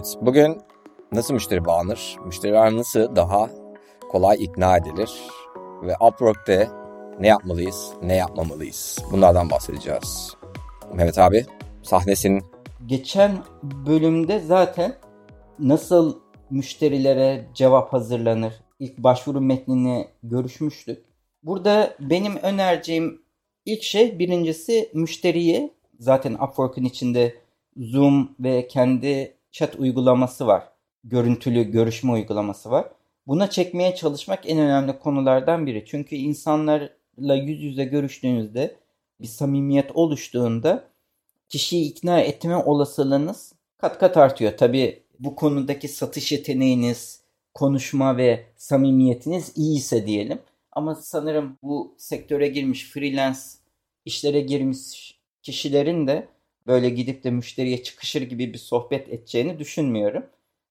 Evet, bugün nasıl müşteri bağlanır, müşteriler nasıl daha kolay ikna edilir ve Upwork'te ne yapmalıyız, ne yapmamalıyız bunlardan bahsedeceğiz. Mehmet abi, sahnesin. Geçen bölümde zaten nasıl müşterilere cevap hazırlanır, ilk başvuru metnini görüşmüştük. Burada benim önereceğim ilk şey birincisi müşteriye zaten Upwork'un içinde Zoom ve kendi chat uygulaması var. Görüntülü görüşme uygulaması var. Buna çekmeye çalışmak en önemli konulardan biri. Çünkü insanlarla yüz yüze görüştüğünüzde bir samimiyet oluştuğunda kişiyi ikna etme olasılığınız kat kat artıyor. Tabi bu konudaki satış yeteneğiniz, konuşma ve samimiyetiniz iyiyse diyelim. Ama sanırım bu sektöre girmiş freelance işlere girmiş kişilerin de böyle gidip de müşteriye çıkışır gibi bir sohbet edeceğini düşünmüyorum.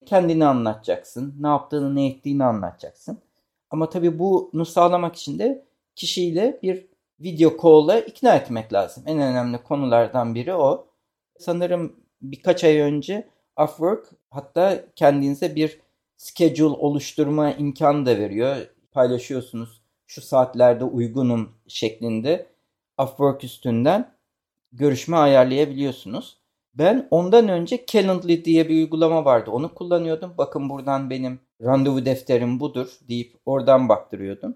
Kendini anlatacaksın, ne yaptığını ne ettiğini anlatacaksın. Ama tabii bunu sağlamak için de kişiyle bir video call'la ikna etmek lazım. En önemli konulardan biri o. Sanırım birkaç ay önce Upwork hatta kendinize bir schedule oluşturma imkanı da veriyor. Paylaşıyorsunuz şu saatlerde uygunum şeklinde Upwork üstünden görüşme ayarlayabiliyorsunuz. Ben ondan önce Calendly diye bir uygulama vardı. Onu kullanıyordum. Bakın buradan benim randevu defterim budur deyip oradan baktırıyordum.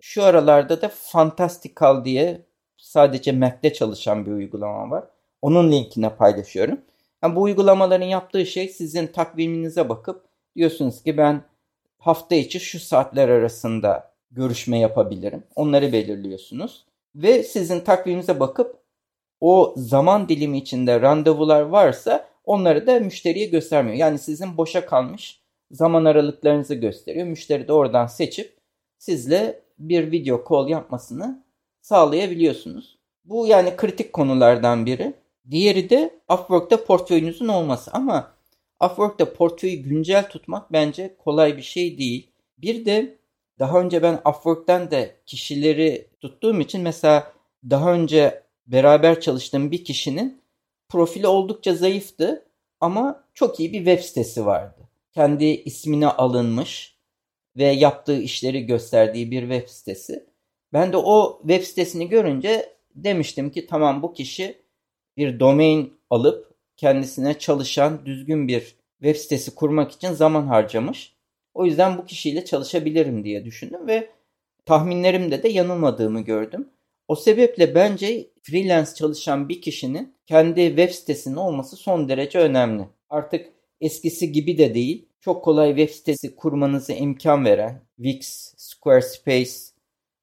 Şu aralarda da Fantastical diye sadece Mac'te çalışan bir uygulama var. Onun linkine paylaşıyorum. Yani bu uygulamaların yaptığı şey sizin takviminize bakıp diyorsunuz ki ben hafta içi şu saatler arasında görüşme yapabilirim. Onları belirliyorsunuz. Ve sizin takviminize bakıp o zaman dilimi içinde randevular varsa onları da müşteriye göstermiyor. Yani sizin boşa kalmış zaman aralıklarınızı gösteriyor. Müşteri de oradan seçip sizle bir video call yapmasını sağlayabiliyorsunuz. Bu yani kritik konulardan biri. Diğeri de Upwork'ta portföyünüzün olması ama Upwork'ta portföyü güncel tutmak bence kolay bir şey değil. Bir de daha önce ben Upwork'tan de kişileri tuttuğum için mesela daha önce beraber çalıştığım bir kişinin profili oldukça zayıftı ama çok iyi bir web sitesi vardı. Kendi ismine alınmış ve yaptığı işleri gösterdiği bir web sitesi. Ben de o web sitesini görünce demiştim ki tamam bu kişi bir domain alıp kendisine çalışan düzgün bir web sitesi kurmak için zaman harcamış. O yüzden bu kişiyle çalışabilirim diye düşündüm ve tahminlerimde de yanılmadığımı gördüm. O sebeple bence freelance çalışan bir kişinin kendi web sitesinin olması son derece önemli. Artık eskisi gibi de değil. Çok kolay web sitesi kurmanızı imkan veren Wix, Squarespace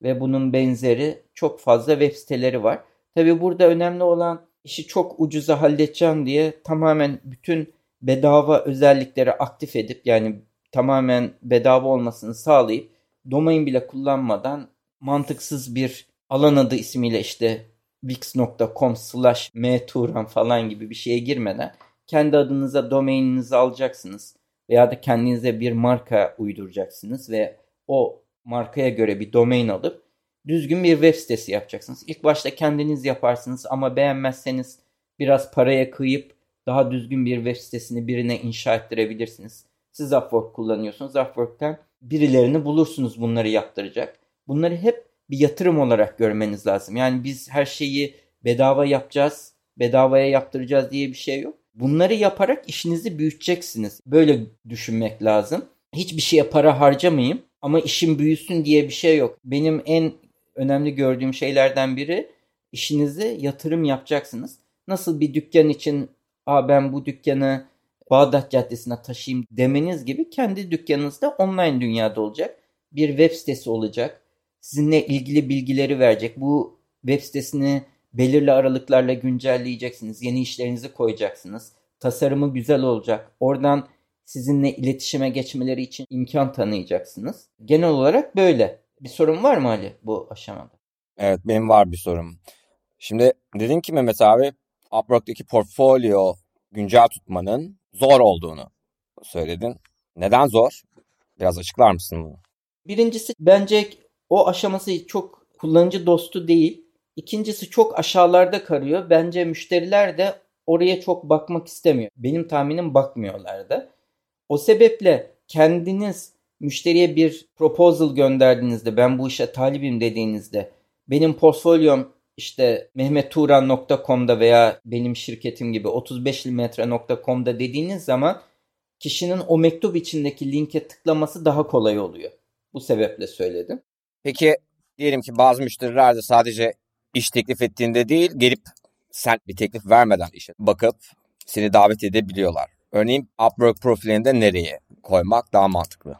ve bunun benzeri çok fazla web siteleri var. Tabi burada önemli olan işi çok ucuza halledeceğim diye tamamen bütün bedava özellikleri aktif edip yani tamamen bedava olmasını sağlayıp domain bile kullanmadan mantıksız bir alan adı ismiyle işte wix.com slash mturan falan gibi bir şeye girmeden kendi adınıza domaininizi alacaksınız veya da kendinize bir marka uyduracaksınız ve o markaya göre bir domain alıp düzgün bir web sitesi yapacaksınız. İlk başta kendiniz yaparsınız ama beğenmezseniz biraz paraya kıyıp daha düzgün bir web sitesini birine inşa ettirebilirsiniz. Siz Upwork kullanıyorsunuz. Upwork'tan birilerini bulursunuz bunları yaptıracak. Bunları hep bir yatırım olarak görmeniz lazım. Yani biz her şeyi bedava yapacağız, bedavaya yaptıracağız diye bir şey yok. Bunları yaparak işinizi büyüteceksiniz. Böyle düşünmek lazım. Hiçbir şeye para harcamayayım ama işim büyüsün diye bir şey yok. Benim en önemli gördüğüm şeylerden biri işinizi yatırım yapacaksınız. Nasıl bir dükkan için Aa, ben bu dükkanı Bağdat Caddesi'ne taşıyayım demeniz gibi kendi dükkanınızda online dünyada olacak. Bir web sitesi olacak sizinle ilgili bilgileri verecek. Bu web sitesini belirli aralıklarla güncelleyeceksiniz. Yeni işlerinizi koyacaksınız. Tasarımı güzel olacak. Oradan sizinle iletişime geçmeleri için imkan tanıyacaksınız. Genel olarak böyle. Bir sorun var mı Ali bu aşamada? Evet benim var bir sorum. Şimdi dedin ki Mehmet abi Upwork'taki portfolyo güncel tutmanın zor olduğunu söyledin. Neden zor? Biraz açıklar mısın bunu? Birincisi bence o aşaması çok kullanıcı dostu değil. İkincisi çok aşağılarda karıyor. Bence müşteriler de oraya çok bakmak istemiyor. Benim tahminim bakmıyorlar da. O sebeple kendiniz müşteriye bir proposal gönderdiğinizde ben bu işe talibim dediğinizde benim portfolyom işte mehmetturan.com'da veya benim şirketim gibi 35mm.com'da dediğiniz zaman kişinin o mektup içindeki linke tıklaması daha kolay oluyor. Bu sebeple söyledim. Peki diyelim ki bazı müşteriler de sadece iş teklif ettiğinde değil gelip sen bir teklif vermeden işe bakıp seni davet edebiliyorlar. Örneğin Upwork profilinde nereye koymak daha mantıklı?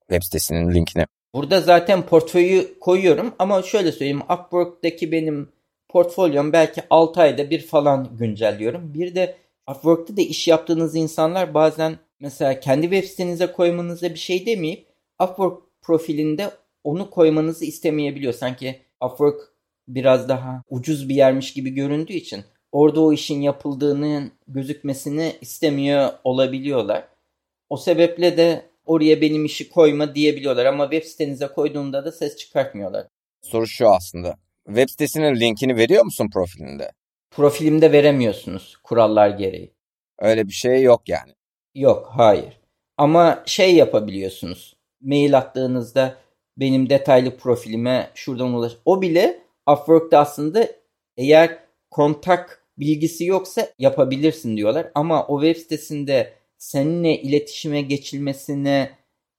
Web sitesinin linkini. Burada zaten portföyü koyuyorum ama şöyle söyleyeyim Upwork'taki benim portfolyom belki 6 ayda bir falan güncelliyorum. Bir de Upwork'ta da iş yaptığınız insanlar bazen mesela kendi web sitenize koymanıza bir şey demeyip Upwork profilinde onu koymanızı istemeyebiliyor. Sanki Upwork biraz daha ucuz bir yermiş gibi göründüğü için orada o işin yapıldığının gözükmesini istemiyor olabiliyorlar. O sebeple de oraya benim işi koyma diyebiliyorlar ama web sitenize koyduğunda da ses çıkartmıyorlar. Soru şu aslında. Web sitesinin linkini veriyor musun profilinde? Profilimde veremiyorsunuz kurallar gereği. Öyle bir şey yok yani. Yok, hayır. Ama şey yapabiliyorsunuz. Mail attığınızda benim detaylı profilime şuradan ulaş. O bile Upwork'ta aslında eğer kontak bilgisi yoksa yapabilirsin diyorlar. Ama o web sitesinde seninle iletişime geçilmesine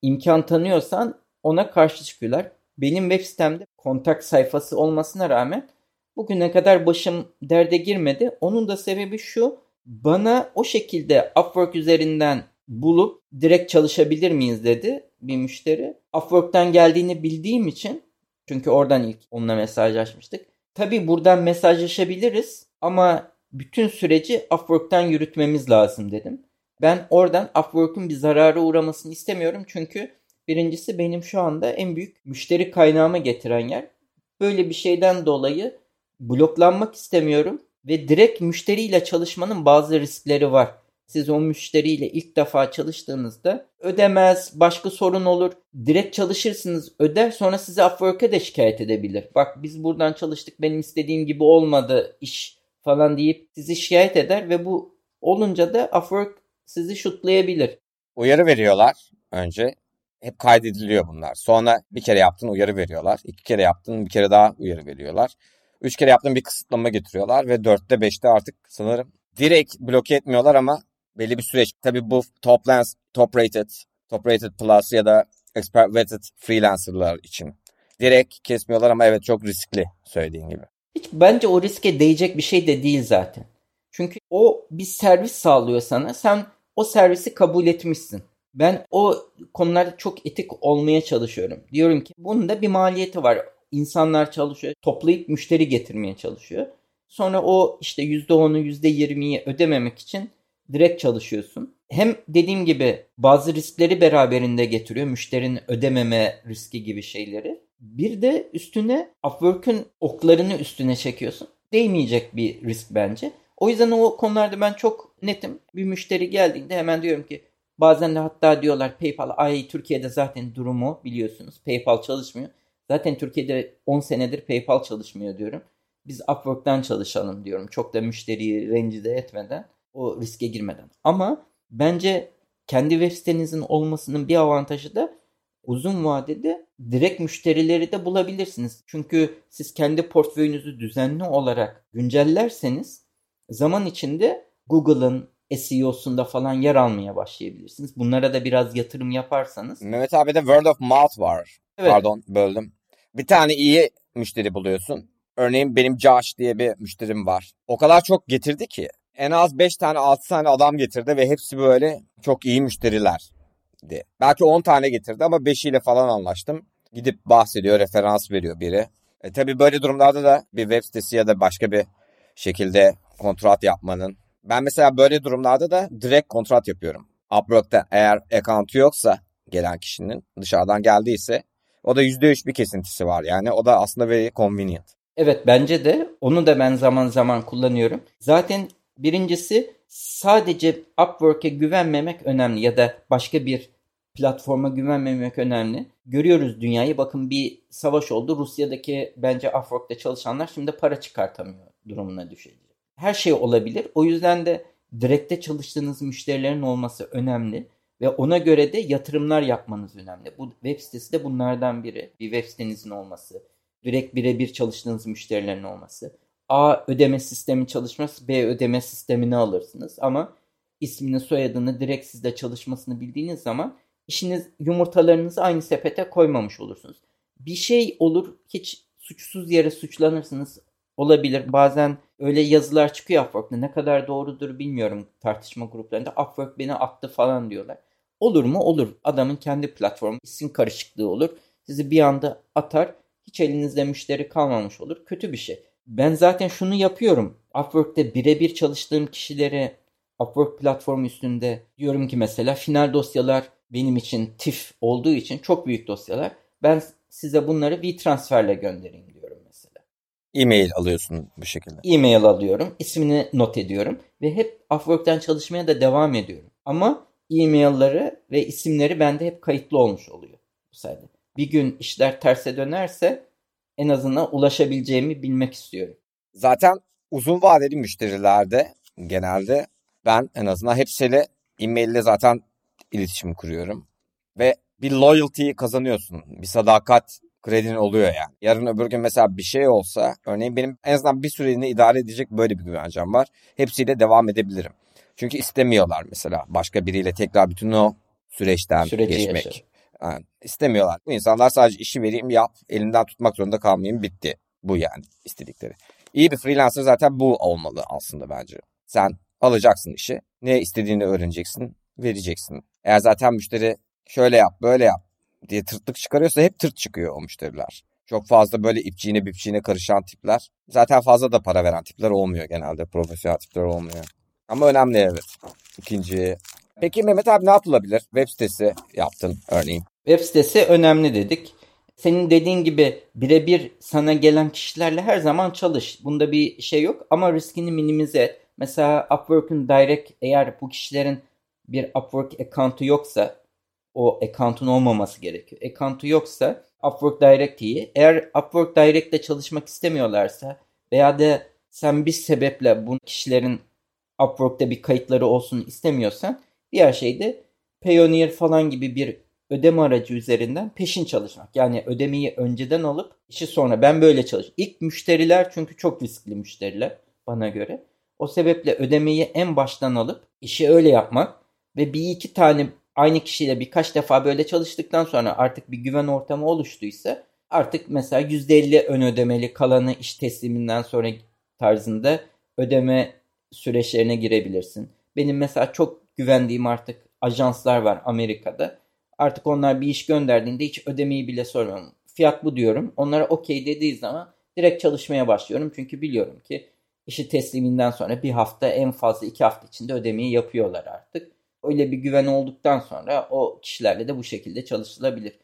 imkan tanıyorsan ona karşı çıkıyorlar. Benim web sitemde kontak sayfası olmasına rağmen bugüne kadar başım derde girmedi. Onun da sebebi şu. Bana o şekilde Upwork üzerinden bulup direkt çalışabilir miyiz dedi bir müşteri. Upwork'tan geldiğini bildiğim için çünkü oradan ilk onunla mesajlaşmıştık. Tabi buradan mesajlaşabiliriz ama bütün süreci Upwork'tan yürütmemiz lazım dedim. Ben oradan Upwork'un bir zarara uğramasını istemiyorum çünkü birincisi benim şu anda en büyük müşteri kaynağıma getiren yer. Böyle bir şeyden dolayı bloklanmak istemiyorum ve direkt müşteriyle çalışmanın bazı riskleri var. Siz o müşteriyle ilk defa çalıştığınızda ödemez, başka sorun olur. Direkt çalışırsınız, öder sonra sizi Upwork'e de şikayet edebilir. Bak biz buradan çalıştık, benim istediğim gibi olmadı iş falan deyip sizi şikayet eder ve bu olunca da Upwork sizi şutlayabilir. Uyarı veriyorlar önce. Hep kaydediliyor bunlar. Sonra bir kere yaptın uyarı veriyorlar. İki kere yaptın bir kere daha uyarı veriyorlar. Üç kere yaptın bir kısıtlama getiriyorlar ve dörtte beşte artık sanırım direkt bloke etmiyorlar ama belli bir süreç. Tabii bu top lens, top rated, top rated plus ya da expert vetted freelancerlar için. Direkt kesmiyorlar ama evet çok riskli söylediğin gibi. Hiç bence o riske değecek bir şey de değil zaten. Çünkü o bir servis sağlıyor sana. Sen o servisi kabul etmişsin. Ben o konularda çok etik olmaya çalışıyorum. Diyorum ki bunun da bir maliyeti var. İnsanlar çalışıyor, toplayıp müşteri getirmeye çalışıyor. Sonra o işte %10'u %20'yi ödememek için direkt çalışıyorsun. Hem dediğim gibi bazı riskleri beraberinde getiriyor. Müşterinin ödememe riski gibi şeyleri. Bir de üstüne Upwork'ün oklarını üstüne çekiyorsun. Değmeyecek bir risk bence. O yüzden o konularda ben çok netim. Bir müşteri geldiğinde hemen diyorum ki bazen de hatta diyorlar PayPal ay Türkiye'de zaten durumu biliyorsunuz. PayPal çalışmıyor. Zaten Türkiye'de 10 senedir PayPal çalışmıyor diyorum. Biz Upwork'tan çalışalım diyorum. Çok da müşteriyi rencide etmeden o riske girmeden. Ama bence kendi web sitenizin olmasının bir avantajı da uzun vadede direkt müşterileri de bulabilirsiniz. Çünkü siz kendi portföyünüzü düzenli olarak güncellerseniz zaman içinde Google'ın SEO'sunda falan yer almaya başlayabilirsiniz. Bunlara da biraz yatırım yaparsanız. Mehmet abi de word of mouth var. Evet. Pardon böldüm. Bir tane iyi müşteri buluyorsun. Örneğin benim Josh diye bir müşterim var. O kadar çok getirdi ki en az 5 tane 6 tane adam getirdi ve hepsi böyle çok iyi müşteriler. Belki 10 tane getirdi ama 5'iyle falan anlaştım. Gidip bahsediyor, referans veriyor biri. E, tabii böyle durumlarda da bir web sitesi ya da başka bir şekilde kontrat yapmanın. Ben mesela böyle durumlarda da direkt kontrat yapıyorum. Upwork'ta eğer account'u yoksa gelen kişinin dışarıdan geldiyse o da %3 bir kesintisi var yani. O da aslında very convenient. Evet bence de onu da ben zaman zaman kullanıyorum. Zaten Birincisi sadece Upwork'e güvenmemek önemli ya da başka bir platforma güvenmemek önemli. Görüyoruz dünyayı. Bakın bir savaş oldu. Rusya'daki bence Upwork'ta çalışanlar şimdi para çıkartamıyor durumuna düşecek. her şey olabilir. O yüzden de direkte çalıştığınız müşterilerin olması önemli. Ve ona göre de yatırımlar yapmanız önemli. Bu web sitesi de bunlardan biri. Bir web sitenizin olması, direkt birebir çalıştığınız müşterilerin olması. A ödeme sistemi çalışmaz, B ödeme sistemini alırsınız. Ama ismini, soyadını direkt sizde çalışmasını bildiğiniz zaman işiniz yumurtalarınızı aynı sepete koymamış olursunuz. Bir şey olur, hiç suçsuz yere suçlanırsınız. Olabilir. Bazen öyle yazılar çıkıyor Upwork'ta. Ne kadar doğrudur bilmiyorum tartışma gruplarında. Upwork beni attı falan diyorlar. Olur mu? Olur. Adamın kendi platformu isim karışıklığı olur. Sizi bir anda atar. Hiç elinizde müşteri kalmamış olur. Kötü bir şey. Ben zaten şunu yapıyorum. Upwork'te birebir çalıştığım kişilere Upwork platformu üstünde diyorum ki mesela final dosyalar benim için TIFF olduğu için çok büyük dosyalar. Ben size bunları WeTransfer'le göndereyim diyorum mesela. E-mail alıyorsun bu şekilde. E-mail alıyorum, ismini not ediyorum ve hep Upwork'ten çalışmaya da devam ediyorum. Ama e-mail'ları ve isimleri bende hep kayıtlı olmuş oluyor bu sayede. Bir gün işler terse dönerse en azından ulaşabileceğimi bilmek istiyorum. Zaten uzun vadeli müşterilerde genelde ben en azından hepsiyle e-mail ile zaten iletişim kuruyorum. Ve bir loyalty kazanıyorsun. Bir sadakat kredin oluyor yani. Yarın öbür gün mesela bir şey olsa örneğin benim en azından bir süreliğine idare edecek böyle bir güvencem var. Hepsiyle devam edebilirim. Çünkü istemiyorlar mesela başka biriyle tekrar bütün o süreçten Süreci geçmek. Yani istemiyorlar. Bu insanlar sadece işi vereyim yap, elimden tutmak zorunda kalmayayım bitti. Bu yani istedikleri. İyi bir freelancer zaten bu olmalı aslında bence. Sen alacaksın işi. Ne istediğini öğreneceksin, vereceksin. Eğer zaten müşteri şöyle yap, böyle yap diye tırtlık çıkarıyorsa hep tırt çıkıyor o müşteriler. Çok fazla böyle ipçiğine bipçiğine karışan tipler. Zaten fazla da para veren tipler olmuyor genelde. Profesyonel tipler olmuyor. Ama önemli evet. İkinci. Peki Mehmet abi ne yapılabilir? Web sitesi yaptın örneğin. Web sitesi önemli dedik. Senin dediğin gibi birebir sana gelen kişilerle her zaman çalış. Bunda bir şey yok ama riskini minimize et. Mesela Upwork'un direct eğer bu kişilerin bir Upwork account'u yoksa o account'un olmaması gerekiyor. Account'u yoksa Upwork Direct iyi. Eğer Upwork Direct'le çalışmak istemiyorlarsa veya da sen bir sebeple bu kişilerin Upwork'ta bir kayıtları olsun istemiyorsan diğer şey de Payoneer falan gibi bir ödeme aracı üzerinden peşin çalışmak. Yani ödemeyi önceden alıp işi sonra ben böyle çalış. İlk müşteriler çünkü çok riskli müşteriler bana göre. O sebeple ödemeyi en baştan alıp işi öyle yapmak ve bir iki tane aynı kişiyle birkaç defa böyle çalıştıktan sonra artık bir güven ortamı oluştuysa artık mesela %50 ön ödemeli kalanı iş tesliminden sonra tarzında ödeme süreçlerine girebilirsin. Benim mesela çok güvendiğim artık ajanslar var Amerika'da. Artık onlar bir iş gönderdiğinde hiç ödemeyi bile sormuyorum. Fiyat bu diyorum. Onlara okey dediği zaman direkt çalışmaya başlıyorum. Çünkü biliyorum ki işi tesliminden sonra bir hafta en fazla iki hafta içinde ödemeyi yapıyorlar artık. Öyle bir güven olduktan sonra o kişilerle de bu şekilde çalışılabilir.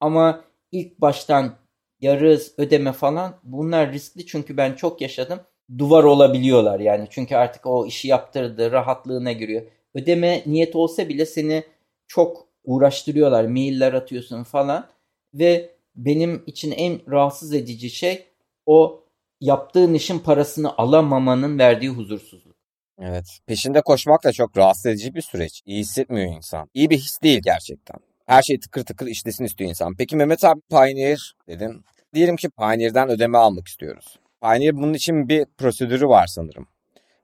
Ama ilk baştan yarı ödeme falan bunlar riskli çünkü ben çok yaşadım. Duvar olabiliyorlar yani çünkü artık o işi yaptırdı rahatlığına giriyor. Ödeme niyet olsa bile seni çok uğraştırıyorlar. Mailler atıyorsun falan ve benim için en rahatsız edici şey o yaptığın işin parasını alamamanın verdiği huzursuzluk. Evet. Peşinde koşmak da çok rahatsız edici bir süreç. İyi hissetmiyor insan. İyi bir his değil gerçekten. Her şey tıkır tıkır işlesin istiyor insan. Peki Mehmet abi Pioneer dedin. Diyelim ki Pioneer'den ödeme almak istiyoruz. Pioneer bunun için bir prosedürü var sanırım.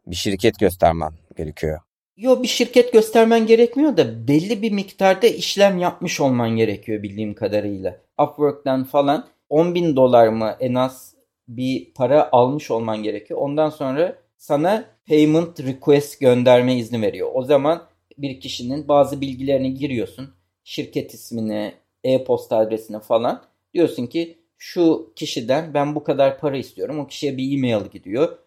Bir şirket göstermen gerekiyor. Yok bir şirket göstermen gerekmiyor da belli bir miktarda işlem yapmış olman gerekiyor bildiğim kadarıyla. Upwork'tan falan 10 bin dolar mı en az bir para almış olman gerekiyor. Ondan sonra sana payment request gönderme izni veriyor. O zaman bir kişinin bazı bilgilerini giriyorsun. Şirket ismini, e-posta adresini falan. Diyorsun ki şu kişiden ben bu kadar para istiyorum. O kişiye bir e-mail gidiyor.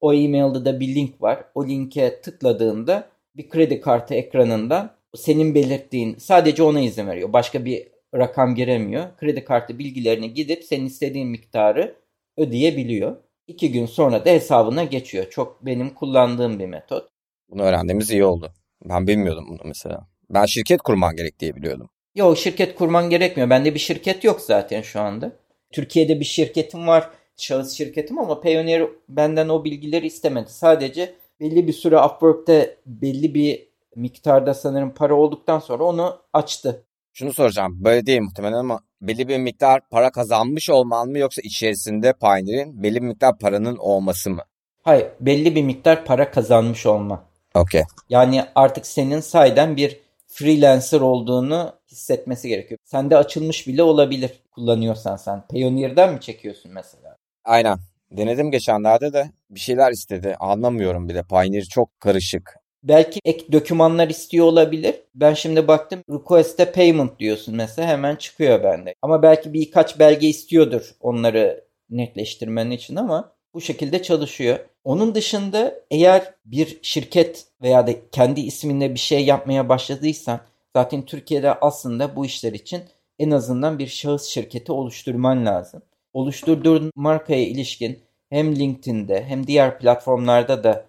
O e-mailde de bir link var. O linke tıkladığında bir kredi kartı ekranından senin belirttiğin sadece ona izin veriyor. Başka bir rakam giremiyor. Kredi kartı bilgilerini gidip senin istediğin miktarı ödeyebiliyor. İki gün sonra da hesabına geçiyor. Çok benim kullandığım bir metot. Bunu öğrendiğimiz iyi oldu. Ben bilmiyordum bunu mesela. Ben şirket kurman gerek diye biliyordum. Yok şirket kurman gerekmiyor. Bende bir şirket yok zaten şu anda. Türkiye'de bir şirketim var. Şahıs şirketim ama Payoneer benden o bilgileri istemedi. Sadece belli bir süre Upwork'te belli bir miktarda sanırım para olduktan sonra onu açtı. Şunu soracağım. Böyle değil muhtemelen ama belli bir miktar para kazanmış olman mı yoksa içerisinde Pioneer'in belli bir miktar paranın olması mı? Hayır, belli bir miktar para kazanmış olma. Okey. Yani artık senin sayeden bir freelancer olduğunu hissetmesi gerekiyor. Sende açılmış bile olabilir kullanıyorsan sen. Payoneer'den mi çekiyorsun mesela? Aynen. Denedim geçenlerde de bir şeyler istedi. Anlamıyorum bile. Pioneer çok karışık. Belki ek dokümanlar istiyor olabilir. Ben şimdi baktım request'e payment diyorsun mesela hemen çıkıyor bende. Ama belki birkaç belge istiyordur onları netleştirmen için ama bu şekilde çalışıyor. Onun dışında eğer bir şirket veya da kendi isminle bir şey yapmaya başladıysan zaten Türkiye'de aslında bu işler için en azından bir şahıs şirketi oluşturman lazım. Oluşturduğun markaya ilişkin hem LinkedIn'de hem diğer platformlarda da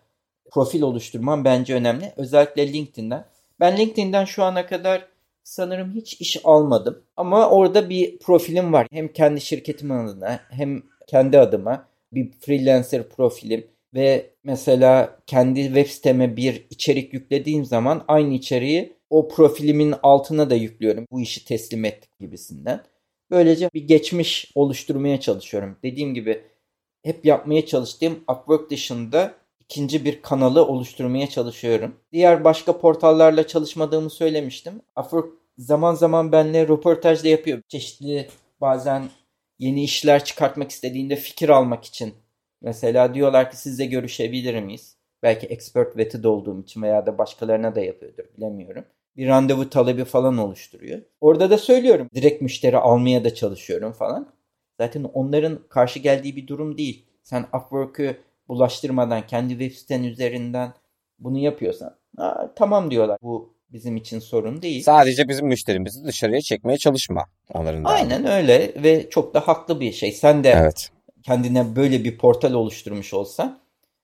profil oluşturman bence önemli. Özellikle LinkedIn'den. Ben LinkedIn'den şu ana kadar sanırım hiç iş almadım. Ama orada bir profilim var. Hem kendi şirketimin adına hem kendi adıma bir freelancer profilim ve mesela kendi web siteme bir içerik yüklediğim zaman aynı içeriği o profilimin altına da yüklüyorum. Bu işi teslim ettik gibisinden. Böylece bir geçmiş oluşturmaya çalışıyorum. Dediğim gibi hep yapmaya çalıştığım Upwork dışında ikinci bir kanalı oluşturmaya çalışıyorum. Diğer başka portallarla çalışmadığımı söylemiştim. Upwork zaman zaman benimle röportaj da yapıyor. Çeşitli bazen yeni işler çıkartmak istediğinde fikir almak için. Mesela diyorlar ki sizle görüşebilir miyiz? Belki expert vetted olduğum için veya da başkalarına da yapıyordur bilemiyorum. Bir randevu talebi falan oluşturuyor. Orada da söylüyorum. Direkt müşteri almaya da çalışıyorum falan. Zaten onların karşı geldiği bir durum değil. Sen Upwork'ü bulaştırmadan kendi web siten üzerinden bunu yapıyorsan tamam diyorlar. Bu bizim için sorun değil. Sadece bizim müşterimizi dışarıya çekmeye çalışma onların da. Aynen öyle ve çok da haklı bir şey. Sen de Evet. kendine böyle bir portal oluşturmuş olsan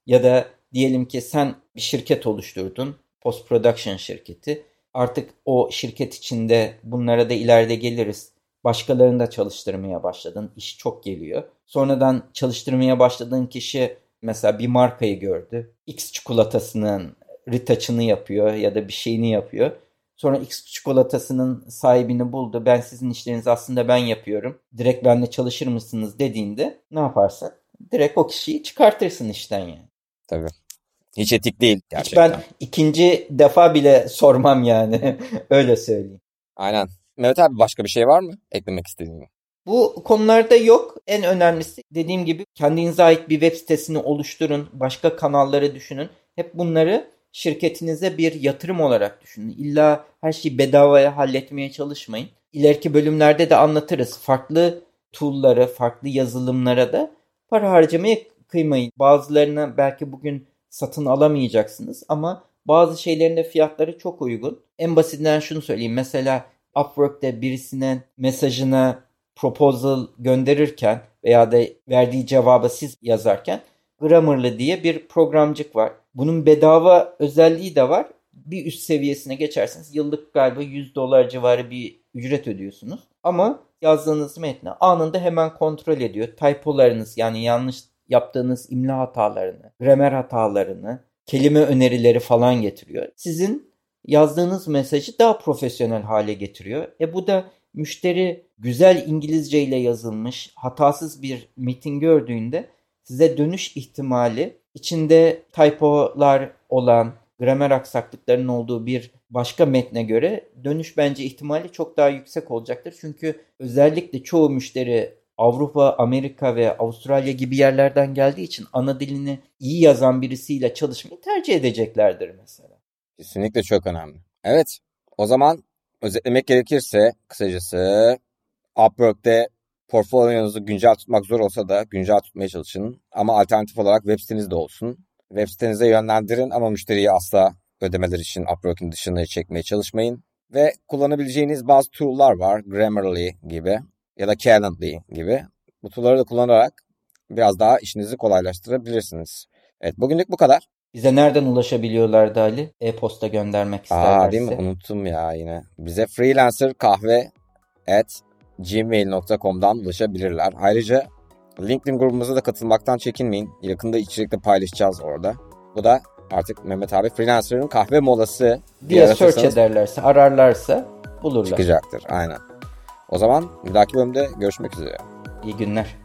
ya da diyelim ki sen bir şirket oluşturdun. Post production şirketi. Artık o şirket içinde bunlara da ileride geliriz. Başkalarını da çalıştırmaya başladın. İş çok geliyor. Sonradan çalıştırmaya başladığın kişi mesela bir markayı gördü. X çikolatasının retouch'ını yapıyor ya da bir şeyini yapıyor. Sonra X çikolatasının sahibini buldu. Ben sizin işlerinizi aslında ben yapıyorum. Direkt benimle çalışır mısınız dediğinde ne yaparsın? Direkt o kişiyi çıkartırsın işten yani. Tabii. Hiç etik değil Hiç gerçekten. ben ikinci defa bile sormam yani. Öyle söyleyeyim. Aynen. Mehmet abi başka bir şey var mı eklemek istediğin? Bu konularda yok. En önemlisi dediğim gibi kendinize ait bir web sitesini oluşturun. Başka kanalları düşünün. Hep bunları şirketinize bir yatırım olarak düşünün. İlla her şeyi bedavaya halletmeye çalışmayın. İleriki bölümlerde de anlatırız. Farklı tool'lara, farklı yazılımlara da para harcamaya kıymayın. Bazılarına belki bugün satın alamayacaksınız ama bazı şeylerin de fiyatları çok uygun. En basitinden şunu söyleyeyim. Mesela Upwork'te birisinin mesajına proposal gönderirken veya da verdiği cevabı siz yazarken Grammarly diye bir programcık var. Bunun bedava özelliği de var. Bir üst seviyesine geçerseniz yıllık galiba 100 dolar civarı bir ücret ödüyorsunuz. Ama yazdığınız metni anında hemen kontrol ediyor. Typolarınız yani yanlış yaptığınız imla hatalarını, gramer hatalarını, kelime önerileri falan getiriyor. Sizin yazdığınız mesajı daha profesyonel hale getiriyor. E bu da müşteri güzel İngilizce ile yazılmış, hatasız bir metin gördüğünde size dönüş ihtimali içinde typolar olan, gramer aksaklıklarının olduğu bir başka metne göre dönüş bence ihtimali çok daha yüksek olacaktır. Çünkü özellikle çoğu müşteri Avrupa, Amerika ve Avustralya gibi yerlerden geldiği için ana dilini iyi yazan birisiyle çalışmayı tercih edeceklerdir mesela. Kesinlikle çok önemli. Evet. O zaman özetlemek gerekirse kısacası Upwork'te portfolyonuzu güncel tutmak zor olsa da güncel tutmaya çalışın. Ama alternatif olarak web siteniz de olsun. Web sitenize yönlendirin ama müşteriyi asla ödemeler için Upwork'ın dışına çekmeye çalışmayın. Ve kullanabileceğiniz bazı tool'lar var. Grammarly gibi ya da Calendly gibi. Bu tool'ları da kullanarak biraz daha işinizi kolaylaştırabilirsiniz. Evet bugünlük bu kadar. Bize nereden ulaşabiliyorlardı Ali? E-posta göndermek isterlerse. Aa değil mi? Unuttum ya yine. Bize freelancer kahve at gmail.com'dan ulaşabilirler. Ayrıca LinkedIn grubumuza da katılmaktan çekinmeyin. Yakında içerikte paylaşacağız orada. Bu da artık Mehmet abi Freelancer'ın kahve molası diye search ederlerse, ararlarsa bulurlar. Çıkacaktır aynen. O zaman bir dahaki bölümde görüşmek üzere. İyi günler.